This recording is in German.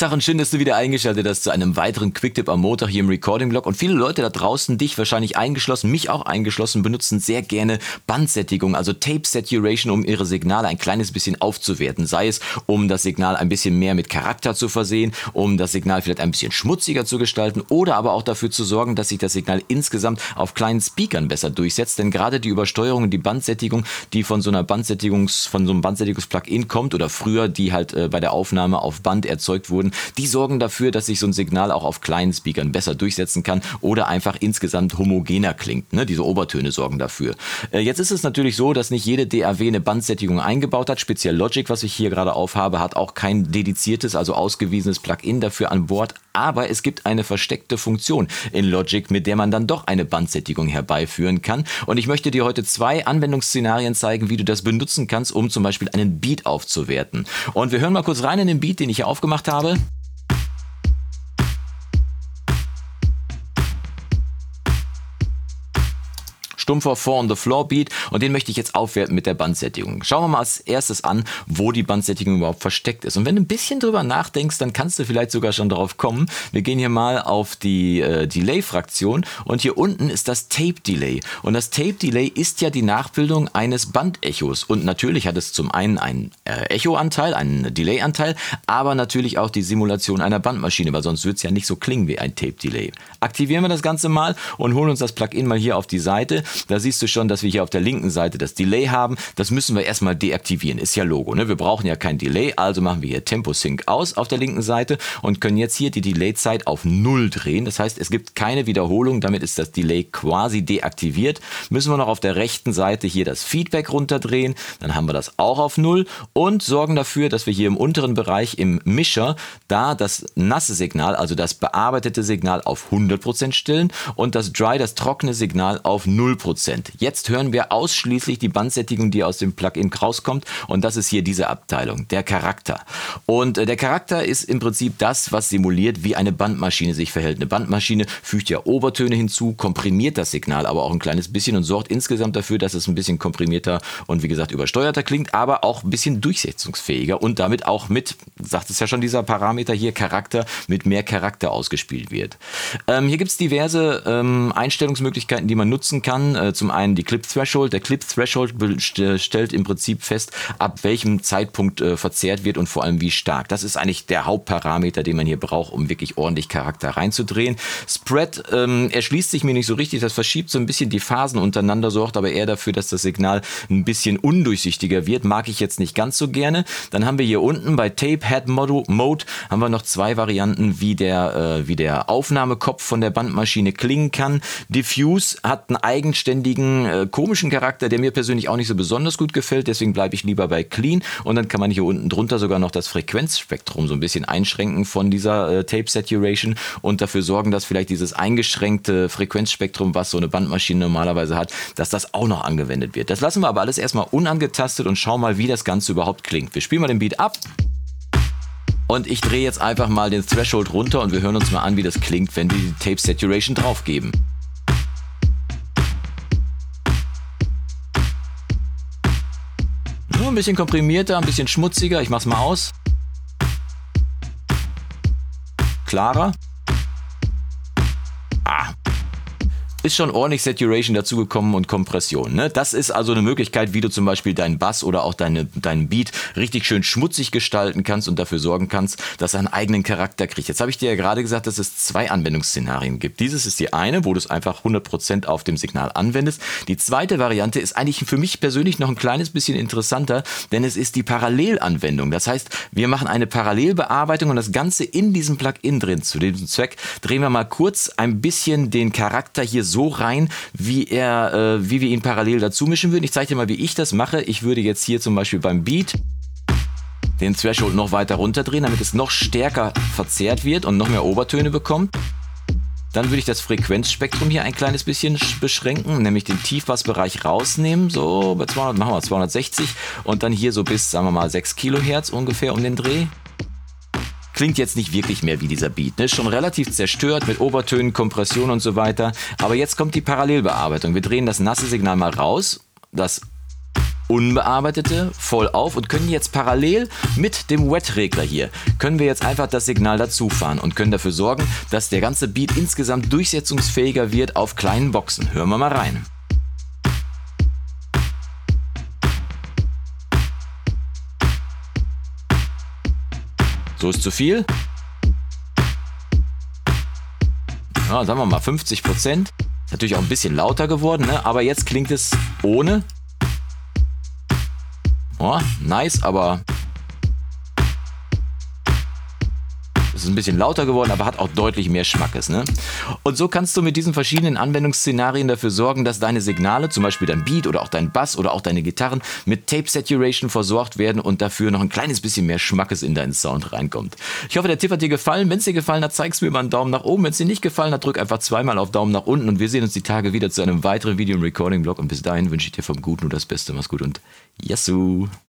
Tag und schön, dass du wieder eingeschaltet hast zu einem weiteren Quicktip am Montag hier im Recording-Blog. Und viele Leute da draußen, dich wahrscheinlich eingeschlossen, mich auch eingeschlossen, benutzen sehr gerne Bandsättigung, also Tape Saturation, um ihre Signale ein kleines bisschen aufzuwerten. Sei es, um das Signal ein bisschen mehr mit Charakter zu versehen, um das Signal vielleicht ein bisschen schmutziger zu gestalten oder aber auch dafür zu sorgen, dass sich das Signal insgesamt auf kleinen Speakern besser durchsetzt. Denn gerade die Übersteuerung und die Bandsättigung, die von so einer Bandsättigungs, von so einem Bandsättigungs-Plugin kommt oder früher, die halt äh, bei der Aufnahme auf Band erzeugt wurden, die sorgen dafür, dass sich so ein Signal auch auf kleinen Speakern besser durchsetzen kann oder einfach insgesamt homogener klingt. Ne? Diese Obertöne sorgen dafür. Äh, jetzt ist es natürlich so, dass nicht jede DAW eine Bandsättigung eingebaut hat. Speziell Logic, was ich hier gerade aufhabe, hat auch kein dediziertes, also ausgewiesenes Plugin dafür an Bord. Aber es gibt eine versteckte Funktion in Logic, mit der man dann doch eine Bandsättigung herbeiführen kann. Und ich möchte dir heute zwei Anwendungsszenarien zeigen, wie du das benutzen kannst, um zum Beispiel einen Beat aufzuwerten. Und wir hören mal kurz rein in den Beat, den ich hier aufgemacht habe. Stumpfer Four on the Floor Beat und den möchte ich jetzt aufwerten mit der Bandsättigung. Schauen wir mal als erstes an, wo die Bandsättigung überhaupt versteckt ist. Und wenn du ein bisschen drüber nachdenkst, dann kannst du vielleicht sogar schon darauf kommen. Wir gehen hier mal auf die äh, Delay-Fraktion und hier unten ist das Tape Delay. Und das Tape Delay ist ja die Nachbildung eines Bandechos. Und natürlich hat es zum einen einen äh, Echo-Anteil, einen Delay-Anteil, aber natürlich auch die Simulation einer Bandmaschine, weil sonst wird es ja nicht so klingen wie ein Tape Delay. Aktivieren wir das Ganze mal und holen uns das Plugin mal hier auf die Seite. Da siehst du schon, dass wir hier auf der linken Seite das Delay haben. Das müssen wir erstmal deaktivieren. Ist ja Logo. Ne? Wir brauchen ja kein Delay, also machen wir hier Tempo Sync aus auf der linken Seite und können jetzt hier die Delay-Zeit auf Null drehen. Das heißt, es gibt keine Wiederholung. Damit ist das Delay quasi deaktiviert. Müssen wir noch auf der rechten Seite hier das Feedback runterdrehen. Dann haben wir das auch auf Null und sorgen dafür, dass wir hier im unteren Bereich im Mischer da das nasse Signal, also das bearbeitete Signal auf 100% stellen und das Dry, das trockene Signal auf 0% Prozent. Jetzt hören wir ausschließlich die Bandsättigung, die aus dem Plugin rauskommt. Und das ist hier diese Abteilung, der Charakter. Und äh, der Charakter ist im Prinzip das, was simuliert, wie eine Bandmaschine sich verhält. Eine Bandmaschine fügt ja Obertöne hinzu, komprimiert das Signal aber auch ein kleines bisschen und sorgt insgesamt dafür, dass es ein bisschen komprimierter und wie gesagt übersteuerter klingt, aber auch ein bisschen durchsetzungsfähiger und damit auch mit, sagt es ja schon dieser Parameter hier, Charakter, mit mehr Charakter ausgespielt wird. Ähm, hier gibt es diverse ähm, Einstellungsmöglichkeiten, die man nutzen kann. Äh, zum einen die Clip Threshold. Der Clip Threshold stellt im Prinzip fest, ab welchem Zeitpunkt äh, verzerrt wird und vor allem wie stark. Das ist eigentlich der Hauptparameter, den man hier braucht, um wirklich ordentlich Charakter reinzudrehen. Spread ähm, erschließt sich mir nicht so richtig. Das verschiebt so ein bisschen die Phasen untereinander, sorgt aber eher dafür, dass das Signal ein bisschen undurchsichtiger wird. Mag ich jetzt nicht ganz so gerne. Dann haben wir hier unten bei Tape Head Mode, haben wir noch zwei Varianten, wie der, äh, wie der Aufnahmekopf von der Bandmaschine klingen kann. Diffuse hat einen eigenständigen eigenständigen, äh, komischen Charakter, der mir persönlich auch nicht so besonders gut gefällt. Deswegen bleibe ich lieber bei Clean. Und dann kann man hier unten drunter sogar noch das Frequenzspektrum so ein bisschen einschränken von dieser äh, Tape Saturation und dafür sorgen, dass vielleicht dieses eingeschränkte Frequenzspektrum, was so eine Bandmaschine normalerweise hat, dass das auch noch angewendet wird. Das lassen wir aber alles erstmal unangetastet und schauen mal, wie das Ganze überhaupt klingt. Wir spielen mal den Beat ab. Und ich drehe jetzt einfach mal den Threshold runter und wir hören uns mal an, wie das klingt, wenn wir die Tape Saturation draufgeben. Ein bisschen komprimierter, ein bisschen schmutziger. Ich mach's mal aus. Klarer. Ist schon ordentlich Saturation dazugekommen und Kompression. Ne? Das ist also eine Möglichkeit, wie du zum Beispiel deinen Bass oder auch deine, deinen Beat richtig schön schmutzig gestalten kannst und dafür sorgen kannst, dass er einen eigenen Charakter kriegt. Jetzt habe ich dir ja gerade gesagt, dass es zwei Anwendungsszenarien gibt. Dieses ist die eine, wo du es einfach 100% auf dem Signal anwendest. Die zweite Variante ist eigentlich für mich persönlich noch ein kleines bisschen interessanter, denn es ist die Parallelanwendung. Das heißt, wir machen eine Parallelbearbeitung und das Ganze in diesem Plugin drin. Zu diesem Zweck drehen wir mal kurz ein bisschen den Charakter hier so rein, wie er, äh, wie wir ihn parallel dazu mischen würden. Ich zeige dir mal, wie ich das mache. Ich würde jetzt hier zum Beispiel beim Beat den Threshold noch weiter runterdrehen, damit es noch stärker verzerrt wird und noch mehr Obertöne bekommt. Dann würde ich das Frequenzspektrum hier ein kleines bisschen beschränken, nämlich den Tiefbassbereich rausnehmen, so bei 200, machen wir 260 und dann hier so bis, sagen wir mal, 6 Kilohertz ungefähr um den Dreh klingt jetzt nicht wirklich mehr wie dieser Beat. Ne? Schon relativ zerstört mit Obertönen, Kompression und so weiter. Aber jetzt kommt die Parallelbearbeitung. Wir drehen das nasse Signal mal raus. Das unbearbeitete voll auf und können jetzt parallel mit dem Wet-Regler hier, können wir jetzt einfach das Signal dazufahren und können dafür sorgen, dass der ganze Beat insgesamt durchsetzungsfähiger wird auf kleinen Boxen. Hören wir mal rein. So ist zu viel. Ja, sagen wir mal 50 Prozent. Natürlich auch ein bisschen lauter geworden, ne? aber jetzt klingt es ohne. Oh, nice, aber Es ist ein bisschen lauter geworden, aber hat auch deutlich mehr Schmackes. Ne? Und so kannst du mit diesen verschiedenen Anwendungsszenarien dafür sorgen, dass deine Signale, zum Beispiel dein Beat oder auch dein Bass oder auch deine Gitarren, mit Tape Saturation versorgt werden und dafür noch ein kleines bisschen mehr Schmackes in deinen Sound reinkommt. Ich hoffe, der Tipp hat dir gefallen. Wenn es dir gefallen hat, zeig's mir mal einen Daumen nach oben. Wenn es dir nicht gefallen hat, drück einfach zweimal auf Daumen nach unten und wir sehen uns die Tage wieder zu einem weiteren Video im Recording-Blog. Und bis dahin wünsche ich dir vom Guten nur das Beste. Mach's gut und Yassou!